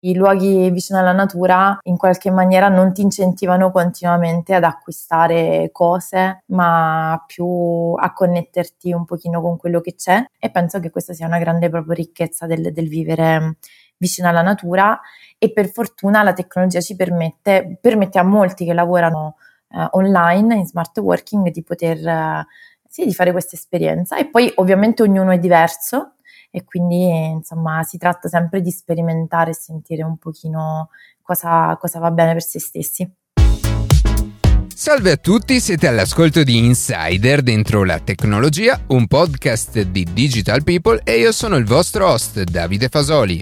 i luoghi vicino alla natura in qualche maniera non ti incentivano continuamente ad acquistare cose, ma più a connetterti un pochino con quello che c'è. E penso che questa sia una grande proprio ricchezza del, del vivere vicino alla natura. E per fortuna la tecnologia ci permette, permette a molti che lavorano eh, online in smart working di poter eh, sì, di fare questa esperienza. E poi ovviamente ognuno è diverso e quindi insomma si tratta sempre di sperimentare e sentire un pochino cosa, cosa va bene per se stessi. Salve a tutti, siete all'ascolto di Insider dentro la tecnologia, un podcast di Digital People e io sono il vostro host Davide Fasoli.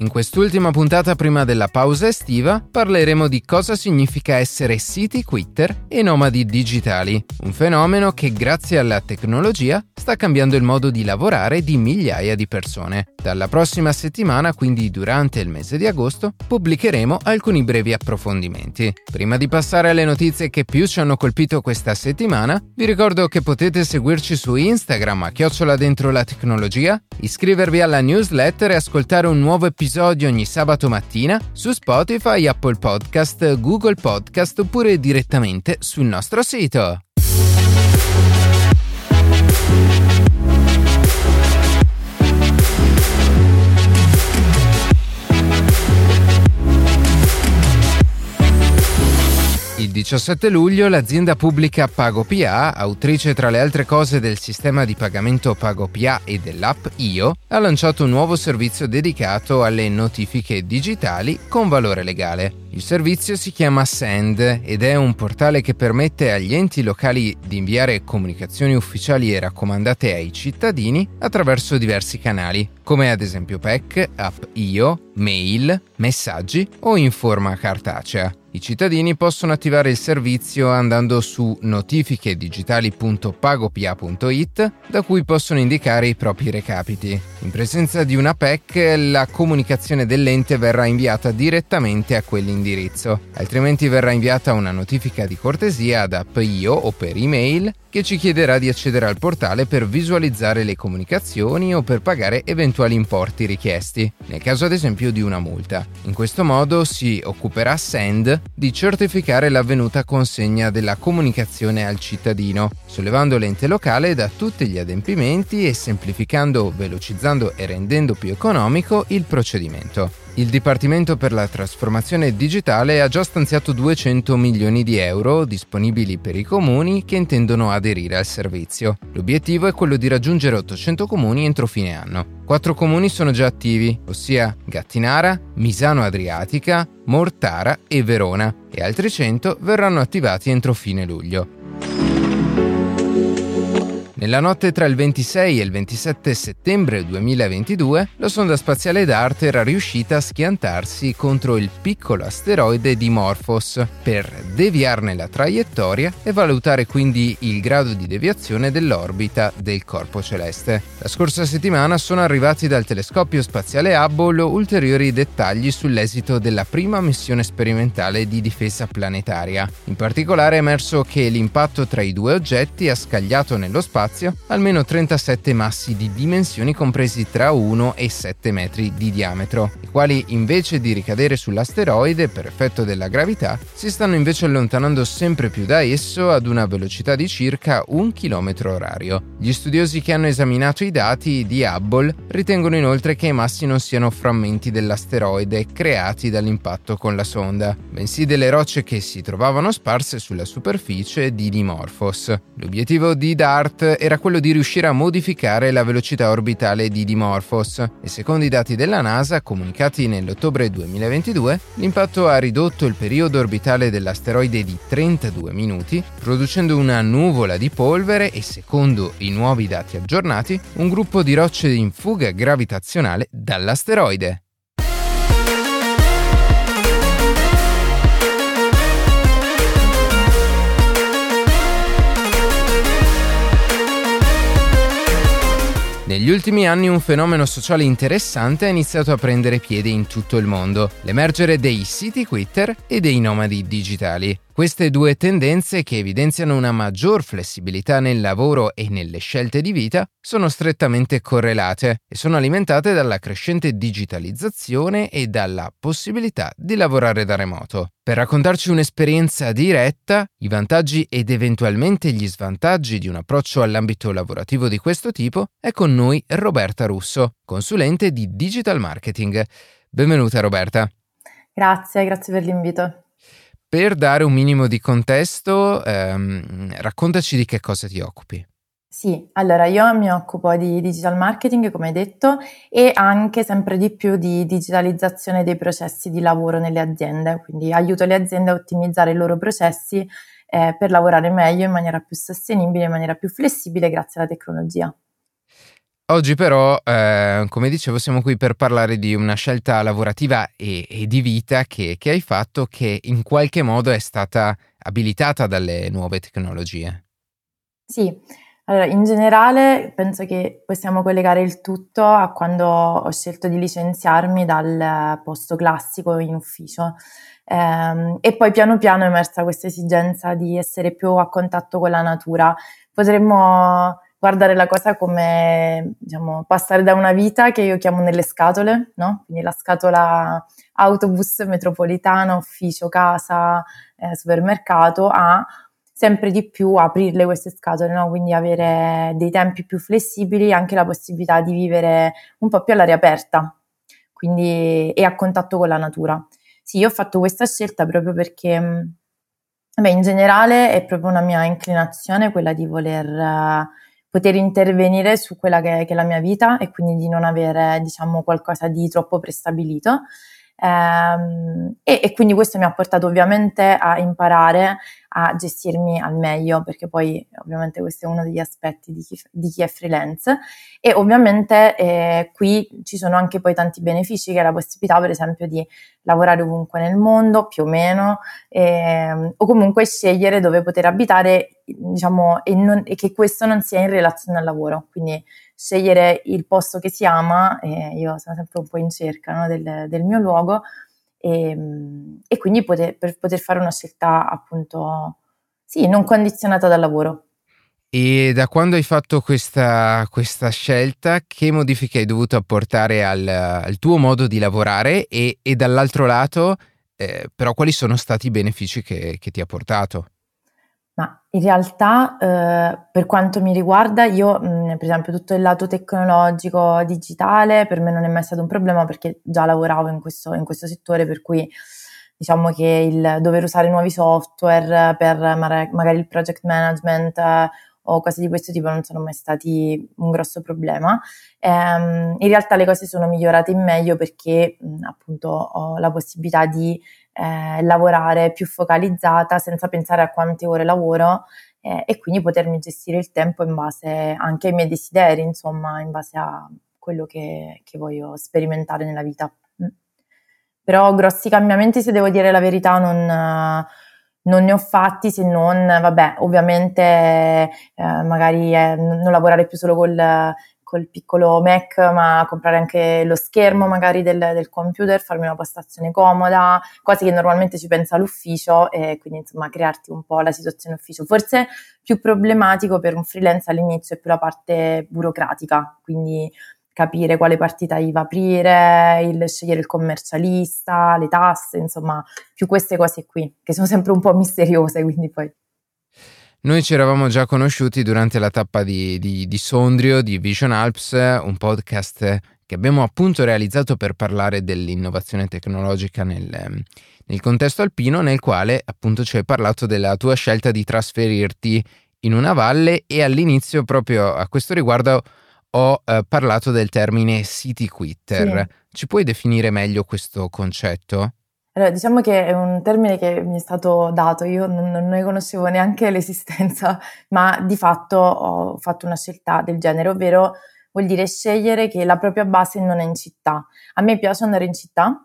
In quest'ultima puntata prima della pausa estiva parleremo di cosa significa essere city quitter e nomadi digitali, un fenomeno che grazie alla tecnologia sta cambiando il modo di lavorare di migliaia di persone. Dalla prossima settimana, quindi durante il mese di agosto, pubblicheremo alcuni brevi approfondimenti. Prima di passare alle notizie che più ci hanno colpito questa settimana, vi ricordo che potete seguirci su Instagram a chiocciola dentro la tecnologia, iscrivervi alla newsletter e ascoltare un nuovo episodio episodi ogni sabato mattina su Spotify, Apple Podcast, Google Podcast oppure direttamente sul nostro sito. Il 17 luglio l'azienda pubblica PagoPA, autrice tra le altre cose del sistema di pagamento PagoPA e dell'app Io, ha lanciato un nuovo servizio dedicato alle notifiche digitali con valore legale. Il servizio si chiama Send ed è un portale che permette agli enti locali di inviare comunicazioni ufficiali e raccomandate ai cittadini attraverso diversi canali, come ad esempio PEC, app Io, mail, messaggi o in forma cartacea. I cittadini possono attivare il servizio andando su notifichedigitali.pagopia.it da cui possono indicare i propri recapiti. In presenza di una PEC la comunicazione dell'ente verrà inviata direttamente a quell'indirizzo, altrimenti verrà inviata una notifica di cortesia ad app io o per email che ci chiederà di accedere al portale per visualizzare le comunicazioni o per pagare eventuali importi richiesti, nel caso ad esempio di una multa. In questo modo si occuperà Send di certificare l'avvenuta consegna della comunicazione al cittadino, sollevando l'ente locale da tutti gli adempimenti e semplificando, velocizzando e rendendo più economico il procedimento. Il Dipartimento per la trasformazione digitale ha già stanziato 200 milioni di euro disponibili per i comuni che intendono aderire al servizio. L'obiettivo è quello di raggiungere 800 comuni entro fine anno. Quattro comuni sono già attivi, ossia Gattinara, Misano Adriatica, Mortara e Verona, e altri 100 verranno attivati entro fine luglio. Nella notte tra il 26 e il 27 settembre 2022, la sonda spaziale DART era riuscita a schiantarsi contro il piccolo asteroide di Morphos per deviarne la traiettoria e valutare quindi il grado di deviazione dell'orbita del corpo celeste. La scorsa settimana sono arrivati dal telescopio spaziale Hubble ulteriori dettagli sull'esito della prima missione sperimentale di difesa planetaria. In particolare è emerso che l'impatto tra i due oggetti ha scagliato nello spazio spazio almeno 37 massi di dimensioni compresi tra 1 e 7 metri di diametro, i quali invece di ricadere sull'asteroide per effetto della gravità si stanno invece allontanando sempre più da esso ad una velocità di circa un chilometro orario. Gli studiosi che hanno esaminato i dati di Hubble ritengono inoltre che i massi non siano frammenti dell'asteroide creati dall'impatto con la sonda, bensì delle rocce che si trovavano sparse sulla superficie di Dimorphos. L'obiettivo di DART era quello di riuscire a modificare la velocità orbitale di Dimorphos e secondo i dati della NASA comunicati nell'ottobre 2022, l'impatto ha ridotto il periodo orbitale dell'asteroide di 32 minuti, producendo una nuvola di polvere e secondo i nuovi dati aggiornati, un gruppo di rocce in fuga gravitazionale dall'asteroide. Negli ultimi anni un fenomeno sociale interessante ha iniziato a prendere piede in tutto il mondo, l'emergere dei city quitter e dei nomadi digitali. Queste due tendenze, che evidenziano una maggior flessibilità nel lavoro e nelle scelte di vita, sono strettamente correlate e sono alimentate dalla crescente digitalizzazione e dalla possibilità di lavorare da remoto. Per raccontarci un'esperienza diretta, i vantaggi ed eventualmente gli svantaggi di un approccio all'ambito lavorativo di questo tipo, è con noi Roberta Russo, consulente di digital marketing. Benvenuta Roberta. Grazie, grazie per l'invito. Per dare un minimo di contesto, ehm, raccontaci di che cosa ti occupi. Sì, allora io mi occupo di digital marketing, come hai detto, e anche sempre di più di digitalizzazione dei processi di lavoro nelle aziende, quindi aiuto le aziende a ottimizzare i loro processi eh, per lavorare meglio in maniera più sostenibile, in maniera più flessibile grazie alla tecnologia. Oggi però, eh, come dicevo, siamo qui per parlare di una scelta lavorativa e, e di vita che, che, hai fatto che in qualche modo è stata abilitata dalle nuove tecnologie. Sì, allora in generale penso che possiamo collegare il tutto a quando ho scelto di licenziarmi dal posto classico in ufficio. Eh, e poi piano piano è emersa questa esigenza di essere più a contatto con la natura. Potremmo guardare la cosa come diciamo, passare da una vita che io chiamo nelle scatole, no? quindi la scatola autobus, metropolitana, ufficio, casa, eh, supermercato, a sempre di più aprirle queste scatole, no? quindi avere dei tempi più flessibili, anche la possibilità di vivere un po' più all'aria aperta quindi, e a contatto con la natura. Sì, io ho fatto questa scelta proprio perché, beh, in generale è proprio una mia inclinazione quella di voler... Poter intervenire su quella che, che, è la mia vita e quindi di non avere, diciamo, qualcosa di troppo prestabilito. Ehm, e, e, quindi questo mi ha portato ovviamente a imparare a gestirmi al meglio, perché poi ovviamente questo è uno degli aspetti di chi, di chi è freelance. E ovviamente eh, qui ci sono anche poi tanti benefici, che è la possibilità per esempio di lavorare ovunque nel mondo, più o meno, eh, o comunque scegliere dove poter abitare, diciamo, e, non, e che questo non sia in relazione al lavoro. Quindi scegliere il posto che si ama, eh, io sono sempre un po' in cerca no, del, del, mio luogo e, e quindi poter, per poter fare una scelta appunto, sì, non condizionata dal lavoro. E da quando hai fatto questa, questa scelta, che modifiche hai dovuto apportare al, al tuo modo di lavorare e, e dall'altro lato, eh, però quali sono stati i benefici che, che ti ha portato? Ma in realtà, eh, per quanto mi riguarda, io, mh, per esempio, tutto il lato tecnologico, digitale, per me non è mai stato un problema perché già lavoravo in questo, in questo settore, per cui diciamo che il dover usare nuovi software per magari il project management eh, o cose di questo tipo non sono mai stati un grosso problema. Ehm, in realtà le cose sono migliorate in meglio perché mh, appunto ho la possibilità di eh, lavorare più focalizzata senza pensare a quante ore lavoro eh, e quindi potermi gestire il tempo in base anche ai miei desideri, insomma, in base a quello che, che voglio sperimentare nella vita. Mm. Però grossi cambiamenti, se devo dire la verità, non non ne ho fatti se non, vabbè, ovviamente eh, magari eh, non lavorare più solo col, col piccolo Mac, ma comprare anche lo schermo magari del, del, computer, farmi una postazione comoda, cose che normalmente ci pensa l'ufficio e quindi insomma crearti un po' la situazione ufficio. Forse più problematico per un freelance all'inizio è più la parte burocratica, quindi capire quale partita IVA aprire, il scegliere il commercialista, le tasse, insomma, più queste cose qui, che sono sempre un po' misteriose, quindi poi noi ci eravamo già conosciuti durante la tappa di, di, di Sondrio di Vision Alps, un podcast che abbiamo appunto realizzato per parlare dell'innovazione tecnologica nel, nel contesto alpino, nel quale appunto ci hai parlato della tua scelta di trasferirti in una valle e all'inizio proprio a questo riguardo ho eh, parlato del termine city quitter. Sì. Ci puoi definire meglio questo concetto? Allora, diciamo che è un termine che mi è stato dato, io non, non ne conoscevo neanche l'esistenza, ma di fatto ho fatto una scelta del genere, ovvero vuol dire scegliere che la propria base non è in città. A me piace andare in città,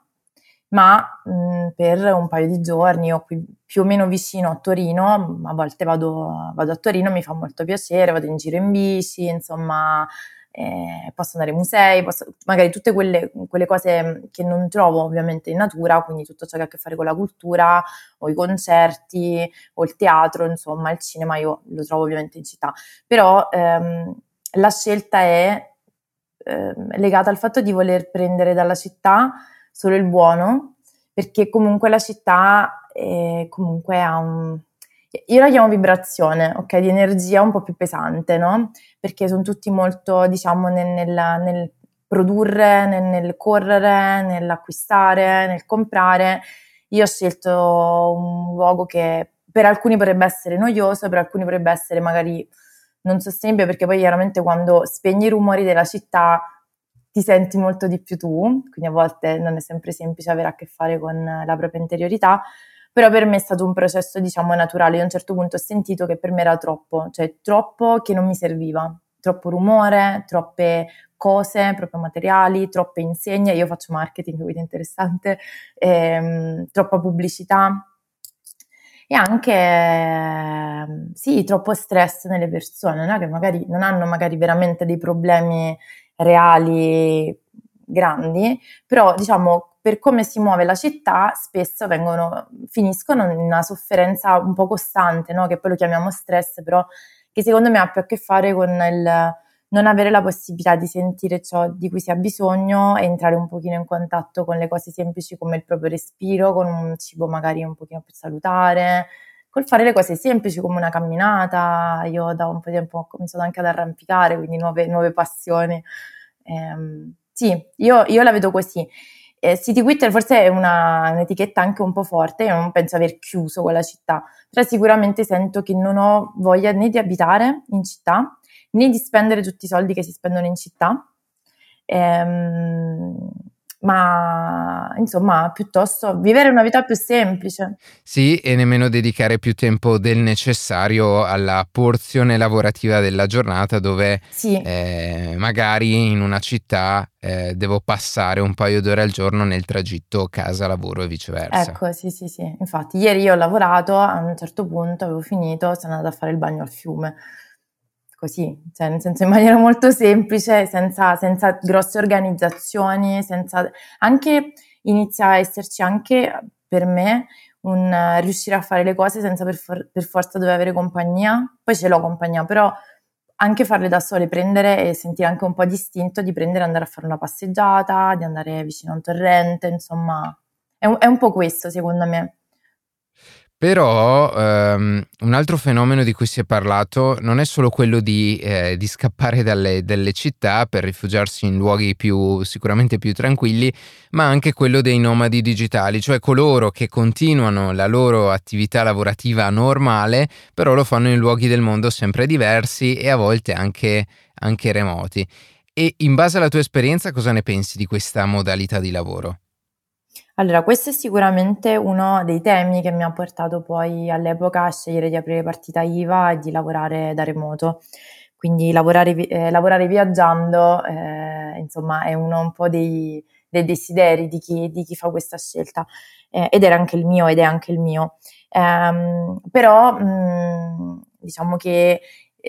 ma mh, per un paio di giorni o qui più o meno vicino a Torino, a volte vado, vado, a Torino, mi fa molto piacere, vado in giro in bici, insomma, eh, posso andare ai musei, posso, magari tutte quelle, quelle, cose che non trovo ovviamente in natura, quindi tutto ciò che ha a che fare con la cultura o i concerti o il teatro, insomma il cinema io lo trovo ovviamente in città, però ehm, la scelta è ehm, legata al fatto di voler prendere dalla città solo il buono, perché comunque la città eh, comunque ha un io la chiamo vibrazione, ok, di energia un po' più pesante, no? Perché sono tutti molto, diciamo, nel, nel, nel produrre, nel, nel, correre, nell'acquistare, nel comprare. Io ho scelto un luogo che per alcuni potrebbe essere noioso, per alcuni potrebbe essere magari non sostenibile, perché poi chiaramente quando spegni i rumori della città ti senti molto di più tu, quindi a volte non è sempre semplice avere a che fare con la propria interiorità però per me è stato un processo diciamo naturale, io a un certo punto ho sentito che per me era troppo, cioè troppo che non mi serviva, troppo rumore, troppe cose, proprio materiali, troppe insegne, io faccio marketing, quindi è interessante, ehm, troppa pubblicità. E anche sì, troppo stress nelle persone, no? che magari non hanno magari veramente dei problemi reali grandi, però diciamo per come si muove la città spesso vengono, finiscono in una sofferenza un po' costante, no? che poi lo chiamiamo stress, però che secondo me ha più a che fare con il non avere la possibilità di sentire ciò di cui si ha bisogno e entrare un pochino in contatto con le cose semplici come il proprio respiro, con un cibo magari un pochino più salutare, col fare le cose semplici come una camminata. Io da un po' di tempo ho cominciato anche ad arrampicare, quindi nuove, nuove passioni. Ehm, sì, io, io la vedo così eh, City Twitter forse è una, un'etichetta anche un po' forte, io non penso aver chiuso quella città, però sicuramente sento che non ho voglia né di abitare in città, né di spendere tutti i soldi che si spendono in città. Ehm, ma insomma, piuttosto vivere una vita più semplice. Sì, e nemmeno dedicare più tempo del necessario alla porzione lavorativa della giornata dove sì. eh, magari in una città eh, devo passare un paio d'ore al giorno nel tragitto casa-lavoro e viceversa. Ecco, sì, sì, sì. Infatti, ieri io ho lavorato, a un certo punto avevo finito, sono andata a fare il bagno al fiume così, cioè nel senso in maniera molto semplice, senza, senza grosse organizzazioni, senza, anche inizia a esserci anche per me un uh, riuscire a fare le cose senza per, for- per forza dover avere compagnia, poi ce l'ho compagnia, però anche farle da sole, prendere e sentire anche un po' distinto di prendere e andare a fare una passeggiata, di andare vicino a un torrente, insomma, è un, è un po' questo secondo me. Però um, un altro fenomeno di cui si è parlato non è solo quello di, eh, di scappare dalle, dalle, città per rifugiarsi in luoghi più, sicuramente più tranquilli, ma anche quello dei nomadi digitali, cioè coloro che continuano la loro attività lavorativa normale, però lo fanno in luoghi del mondo sempre diversi e a volte anche, anche remoti. E in base alla tua esperienza cosa ne pensi di questa modalità di lavoro? Allora, questo è sicuramente uno dei temi che mi ha portato poi all'epoca a scegliere di aprire partita IVA e di lavorare da remoto. Quindi lavorare, eh, lavorare viaggiando, eh, insomma, è uno un po' dei, dei desideri di chi, di chi, fa questa scelta. Eh, ed era anche il mio, ed è anche il mio. Ehm, però, mh, diciamo che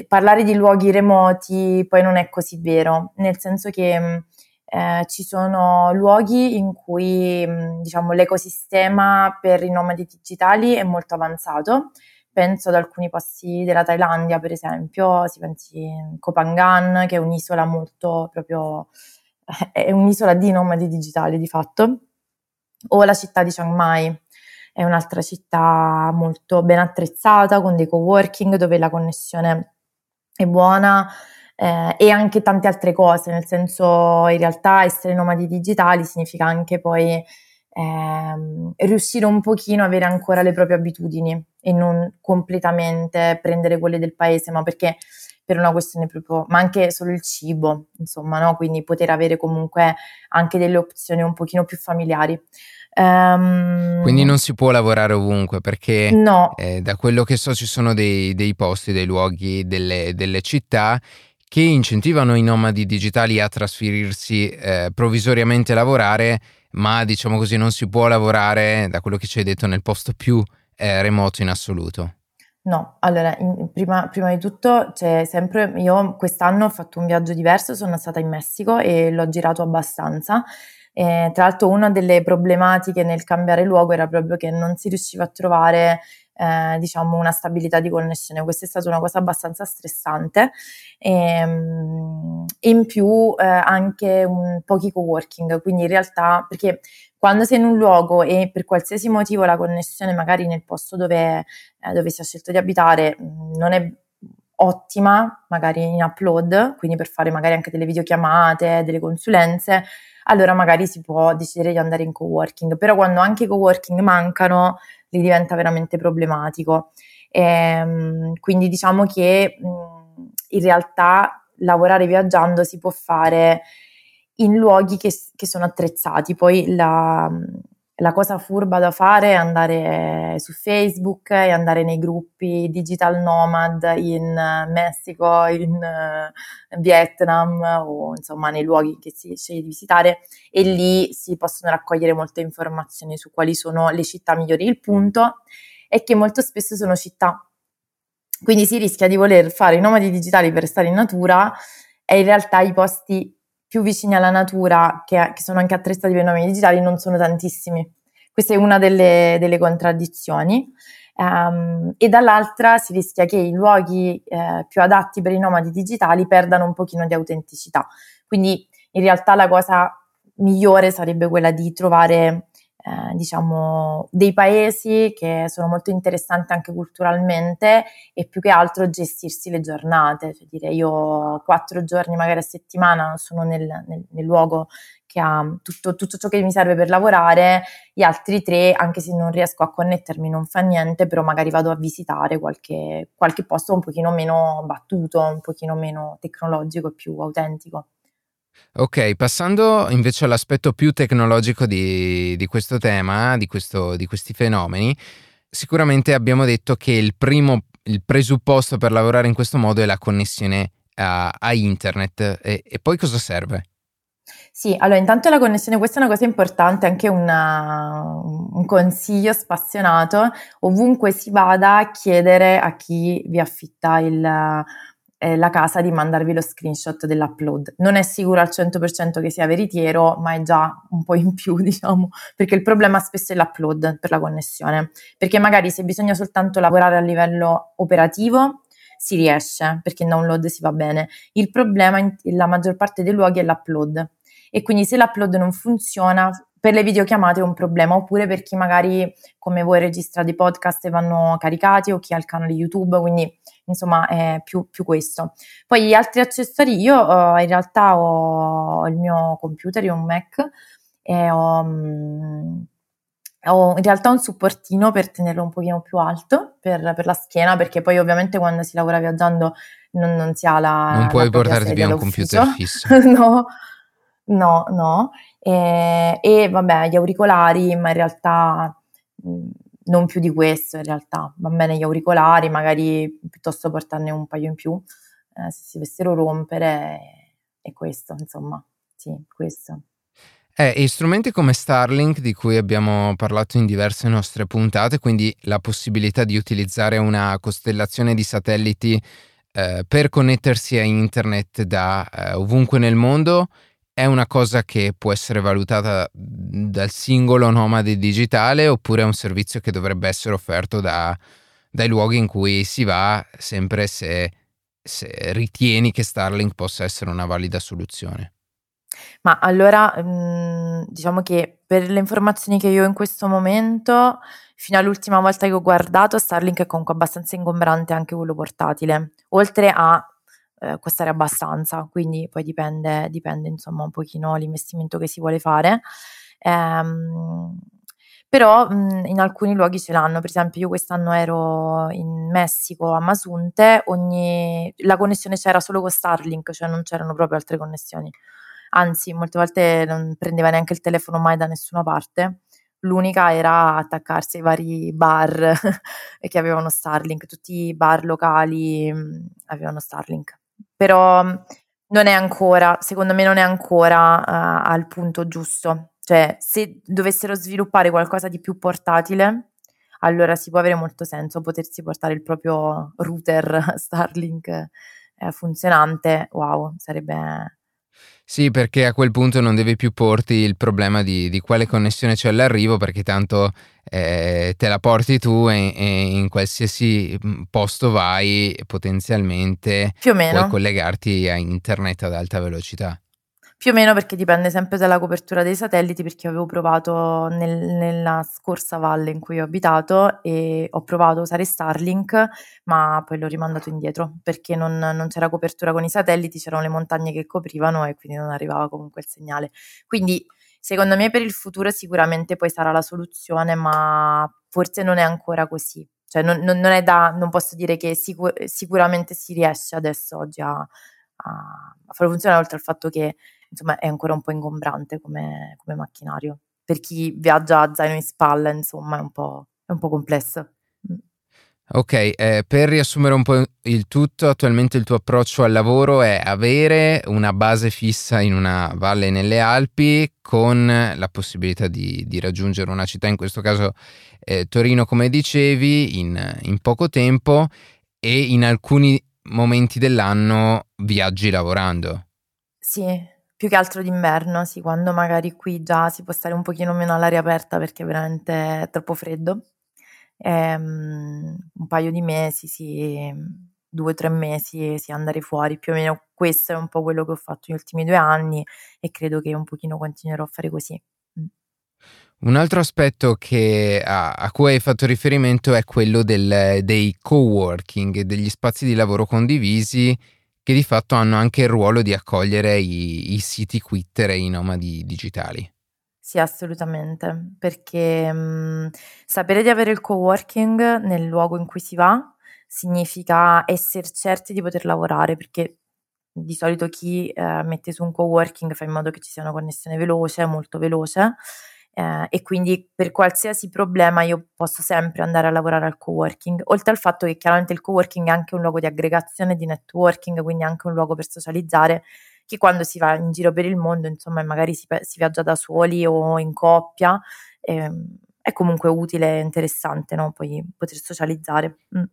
parlare di luoghi remoti poi non è così vero, nel senso che... Mh, eh, ci sono luoghi in cui diciamo, l'ecosistema per i nomadi digitali è molto avanzato. Penso ad alcuni posti della Thailandia, per esempio, si pensi a Koh che è un'isola molto proprio, è un'isola di nomadi digitali di fatto, o la città di Chiang Mai, è un'altra città molto ben attrezzata con dei coworking dove la connessione è buona, eh, e anche tante altre cose, nel senso in realtà essere nomadi digitali significa anche poi ehm, riuscire un pochino a avere ancora le proprie abitudini e non completamente prendere quelle del paese, ma perché per una questione proprio, ma anche solo il cibo, insomma, no? Quindi poter avere comunque anche delle opzioni un pochino più familiari. Um, Quindi non si può lavorare ovunque perché no. eh, da quello che so ci sono dei, dei posti, dei luoghi, delle, delle città che incentivano i nomadi digitali a trasferirsi eh, provvisoriamente a lavorare, ma diciamo così non si può lavorare, da quello che ci hai detto, nel posto più eh, remoto in assoluto. No, allora, in, prima, prima, di tutto c'è sempre, io quest'anno ho fatto un viaggio diverso, sono stata in Messico e l'ho girato abbastanza. E, tra l'altro una delle problematiche nel cambiare luogo era proprio che non si riusciva a trovare eh, diciamo una stabilità di connessione. Questa è stata una cosa abbastanza stressante e, ehm, in più eh, anche un, pochi co-working, quindi in realtà perché quando sei in un luogo e per qualsiasi motivo la connessione magari nel posto dove, eh, dove si è scelto di abitare mm, non è ottima, magari in upload, quindi per fare magari anche delle videochiamate, delle consulenze, allora magari si può decidere di andare in co-working, però quando anche i co-working mancano, lì diventa veramente problematico. E, ehm, quindi diciamo che in realtà lavorare viaggiando si può fare in luoghi che, che sono attrezzati. Poi la, la, cosa furba da fare è andare su Facebook e andare nei gruppi digital nomad in Messico, in Vietnam o insomma nei luoghi che si sceglie di visitare e lì si possono raccogliere molte informazioni su quali sono le città migliori. Il punto è che molto spesso sono città quindi si rischia di voler fare i nomadi digitali per stare in natura e in realtà i posti più vicini alla natura, che, che sono anche attrezzati per i nomadi digitali, non sono tantissimi. Questa è una delle, delle contraddizioni. Um, e dall'altra si rischia che i luoghi eh, più adatti per i nomadi digitali perdano un pochino di autenticità. Quindi in realtà la cosa migliore sarebbe quella di trovare eh, diciamo, dei paesi che sono molto interessanti anche culturalmente e più che altro gestirsi le giornate, cioè dire io quattro giorni magari a settimana sono nel, nel, nel luogo che ha tutto, tutto, ciò che mi serve per lavorare, gli altri tre, anche se non riesco a connettermi, non fa niente, però magari vado a visitare qualche, qualche posto un pochino meno battuto, un pochino meno tecnologico e più autentico. Ok, passando invece all'aspetto più tecnologico di, di questo tema, di, questo, di, questi fenomeni, sicuramente abbiamo detto che il primo, il presupposto per lavorare in questo modo è la connessione a, a internet. E, e, poi cosa serve? Sì, allora intanto la connessione, questa è una cosa importante, anche una, un consiglio spassionato, ovunque si vada, chiedere a chi vi affitta il eh, la casa di mandarvi lo screenshot dell'upload. Non è sicuro al 100% che sia veritiero, ma è già un po' in più, diciamo, perché il problema spesso è l'upload per la connessione, perché magari se bisogna soltanto lavorare a livello operativo si riesce, perché in download si va bene. Il problema in la maggior parte dei luoghi è l'upload e quindi se l'upload non funziona per le videochiamate è un problema, oppure per chi magari come voi registra dei podcast e vanno caricati o chi ha il canale YouTube, quindi insomma è più, più questo. Poi gli altri accessori, io uh, in realtà ho il mio computer, io ho un Mac e ho, um, ho, in realtà un supportino per tenerlo un pochino più alto per, per, la schiena, perché poi ovviamente quando si lavora viaggiando non, non si ha la... Non puoi portarti via un computer fisso. no, no, no. E, e, vabbè, gli auricolari, ma in realtà... Mh, non più di questo in realtà, va bene gli auricolari, magari piuttosto portarne un paio in più, eh, se si dovessero rompere, è questo, insomma, sì, questo. Eh, e strumenti come Starlink, di cui abbiamo parlato in diverse nostre puntate, quindi la possibilità di utilizzare una costellazione di satelliti eh, per connettersi a internet da eh, ovunque nel mondo, è una cosa che può essere valutata dal singolo nomade digitale oppure è un servizio che dovrebbe essere offerto da, dai luoghi in cui si va sempre se, se ritieni che Starlink possa essere una valida soluzione? Ma allora, diciamo che per le informazioni che io ho in questo momento, fino all'ultima volta che ho guardato, Starlink è comunque abbastanza ingombrante anche quello portatile, oltre a eh, costare abbastanza, quindi poi dipende, dipende insomma un pochino l'investimento che si vuole fare. Ehm, però mh, in alcuni luoghi ce l'hanno, per esempio io quest'anno ero in Messico a Masunte, ogni, la connessione c'era solo con Starlink, cioè non c'erano proprio altre connessioni, anzi molte volte non prendeva neanche il telefono mai da nessuna parte, l'unica era attaccarsi ai vari bar che avevano Starlink, tutti i bar locali avevano Starlink però mm, non è ancora, secondo me non è ancora uh, al punto giusto. Cioè, se dovessero sviluppare qualcosa di più portatile, allora si può avere molto senso potersi portare il proprio router Starlink eh, funzionante, wow, sarebbe sì, perché a quel punto non devi più porti il problema di, di quale connessione c'è all'arrivo, perché tanto eh, te la porti tu e, e, in qualsiasi mm, posto vai potenzialmente puoi collegarti a internet ad alta velocità. Più o meno perché dipende sempre dalla copertura dei satelliti, perché avevo provato nel, nella scorsa valle in cui ho abitato e ho provato a usare Starlink, ma poi l'ho rimandato indietro perché non, non c'era copertura con i satelliti, c'erano le montagne che coprivano e quindi non arrivava comunque il segnale. Quindi secondo me per il futuro sicuramente poi sarà la soluzione, ma forse non è ancora così. Cioè non, non, non, da, non posso dire che sicur- sicuramente si riesce adesso oggi a, a, fare funzionare, oltre al fatto che insomma è ancora un po' ingombrante come, come macchinario. Per chi viaggia a zaino in spalla, insomma, è un po', è un po complesso. Mm. Ok, eh, per riassumere un po' il tutto, attualmente il tuo approccio al lavoro è avere una base fissa in una valle nelle Alpi con la possibilità di, di raggiungere una città, in questo caso eh, Torino come dicevi, in, in poco tempo e in alcuni momenti dell'anno viaggi lavorando. Sì, più che altro d'inverno, sì, quando magari qui già si può stare un pochino meno all'aria aperta perché è veramente troppo freddo. Ehm, un paio di mesi, sì, due o tre mesi, sì, andare fuori. Più o meno questo è un po' quello che ho fatto negli ultimi due anni e credo che un pochino continuerò a fare così. Mm. Un altro aspetto che, a, a, cui hai fatto riferimento è quello del, dei co-working, degli spazi di lavoro condivisi che di fatto hanno anche il ruolo di accogliere i, i siti quitter e i nomadi digitali. Sì, assolutamente, perché mh, sapere di avere il coworking nel luogo in cui si va significa essere certi di poter lavorare, perché di solito chi eh, mette su un coworking fa in modo che ci sia una connessione veloce, molto veloce, eh, e quindi per qualsiasi problema io posso sempre andare a lavorare al coworking, oltre al fatto che chiaramente il coworking è anche un luogo di aggregazione, di networking, quindi anche un luogo per socializzare, che quando si va in giro per il mondo, insomma, magari si, si viaggia da soli o in coppia, eh, è comunque utile e interessante, no? Poi poter socializzare. Mm.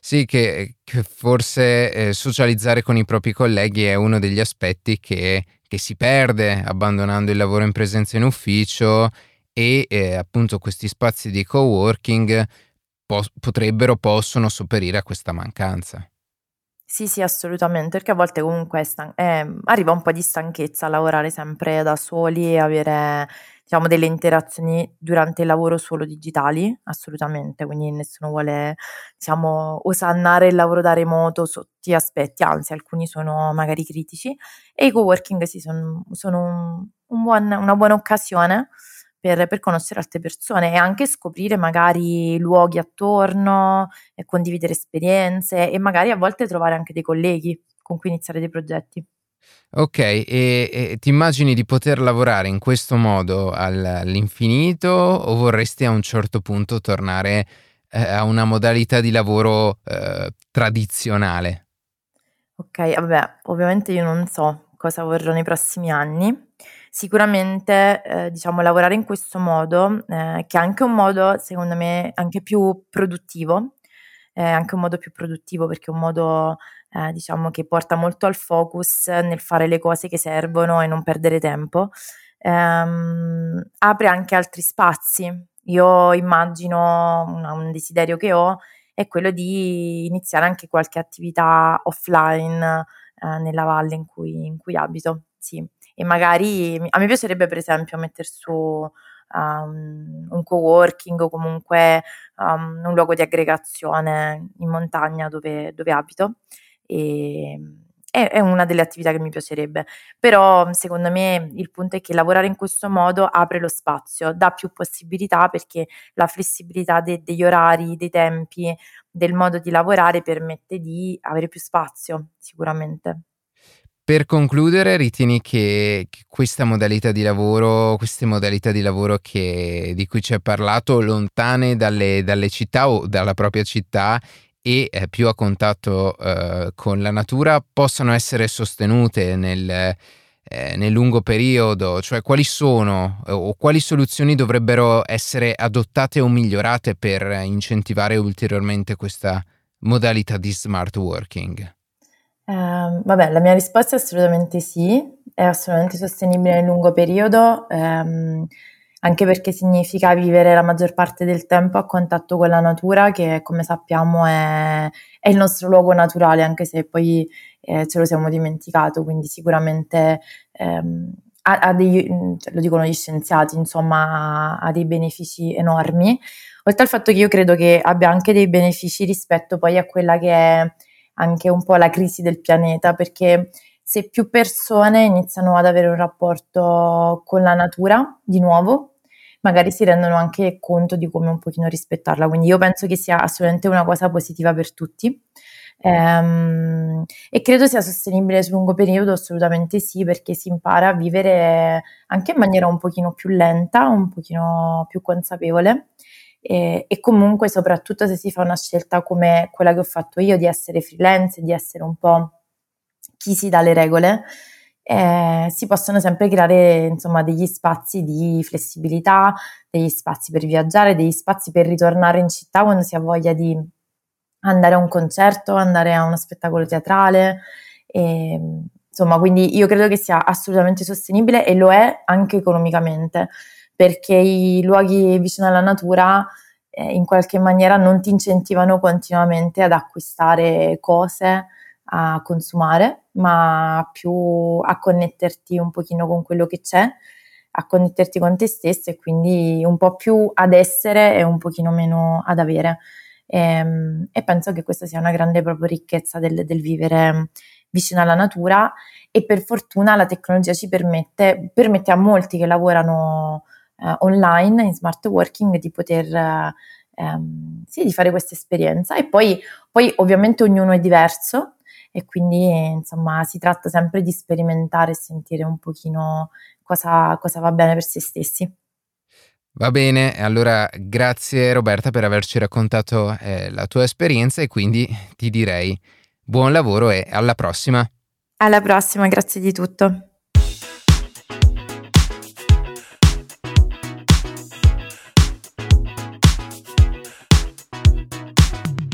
Sì, che, che forse eh, socializzare con i propri colleghi è uno degli aspetti che che si perde abbandonando il lavoro in presenza in ufficio e eh, appunto questi spazi di coworking po- potrebbero, possono sopperire a questa mancanza. Sì, sì, assolutamente, perché a volte comunque stan- eh, arriva un po' di stanchezza lavorare sempre da soli e avere diciamo, delle interazioni durante il lavoro solo digitali, assolutamente, quindi nessuno vuole diciamo, osannare il lavoro da remoto sotto aspetti, anzi alcuni sono magari critici e i coworking sì, sono, sono un, un buon, una buona occasione per, per, conoscere altre persone e anche scoprire magari luoghi attorno, e condividere esperienze e magari a volte trovare anche dei colleghi con cui iniziare dei progetti. Ok, e, e, ti immagini di poter lavorare in questo modo all'infinito o vorresti a un certo punto tornare eh, a una modalità di lavoro eh, tradizionale? Ok, vabbè, ovviamente io non so cosa vorrò nei prossimi anni. Sicuramente, eh, diciamo, lavorare in questo modo, eh, che è anche un modo, secondo me, anche più produttivo, è anche un modo più produttivo perché è un modo eh, diciamo che porta molto al focus nel fare le cose che servono e non perdere tempo. Ehm, apre anche altri spazi. Io immagino un, un desiderio che ho è quello di iniziare anche qualche attività offline eh, nella valle in cui, in cui abito. Sì. E magari a me piacerebbe, per esempio, mettere su um, un co-working o comunque um, un luogo di aggregazione in montagna dove, dove abito. E, è, è una delle attività che mi piacerebbe, però secondo me il punto è che lavorare in questo modo apre lo spazio, dà più possibilità perché la flessibilità de, degli orari, dei tempi, del modo di lavorare permette di avere più spazio sicuramente. Per concludere, ritieni che, che, questa modalità di lavoro, queste modalità di lavoro che, di cui ci hai parlato, lontane dalle, dalle, città o dalla propria città e eh, più a contatto eh, con la natura, possano essere sostenute nel, eh, nel lungo periodo, cioè quali sono eh, o quali soluzioni dovrebbero essere adottate o migliorate per incentivare ulteriormente questa modalità di smart working? Eh, vabbè, la mia risposta è assolutamente sì, è assolutamente sostenibile nel lungo periodo, ehm, anche perché significa vivere la maggior parte del tempo a contatto con la natura, che come sappiamo è, è il nostro luogo naturale, anche se poi eh, ce lo siamo dimenticato, quindi sicuramente ehm, ha, ha dei, lo dicono gli scienziati, insomma, ha dei benefici enormi, oltre al fatto che io credo che abbia anche dei benefici rispetto poi a quella che è anche un po' la crisi del pianeta, perché se più persone iniziano ad avere un rapporto con la natura di nuovo, magari si rendono anche conto di come un pochino rispettarla. Quindi io penso che sia assolutamente una cosa positiva per tutti. Ehm, e credo sia sostenibile sul lungo periodo, assolutamente sì, perché si impara a vivere anche in maniera un pochino più lenta, un pochino più consapevole e, e, comunque soprattutto se si fa una scelta come quella che ho fatto io di essere freelance, di essere un po' chi si dà le regole, eh, si possono sempre creare insomma degli spazi di flessibilità, degli spazi per viaggiare, degli spazi per ritornare in città quando si ha voglia di andare a un concerto, andare a uno spettacolo teatrale. E, insomma, quindi io credo che sia assolutamente sostenibile e lo è anche economicamente perché i luoghi vicino alla natura eh, in qualche maniera non ti incentivano continuamente ad acquistare cose, a consumare, ma più a connetterti un pochino con quello che c'è, a connetterti con te stesso e quindi un po' più ad essere e un pochino meno ad avere. E, ehm, e penso che questa sia una grande proprio ricchezza del, del vivere vicino alla natura e per fortuna la tecnologia ci permette, permette a molti che lavorano eh, online in smart working di poter ehm, sì, di fare questa esperienza e poi, poi ovviamente ognuno è diverso e quindi insomma si tratta sempre di sperimentare e sentire un pochino cosa, cosa va bene per se stessi. Va bene, allora grazie Roberta per averci raccontato eh, la tua esperienza e quindi ti direi buon lavoro e alla prossima. Alla prossima, grazie di tutto.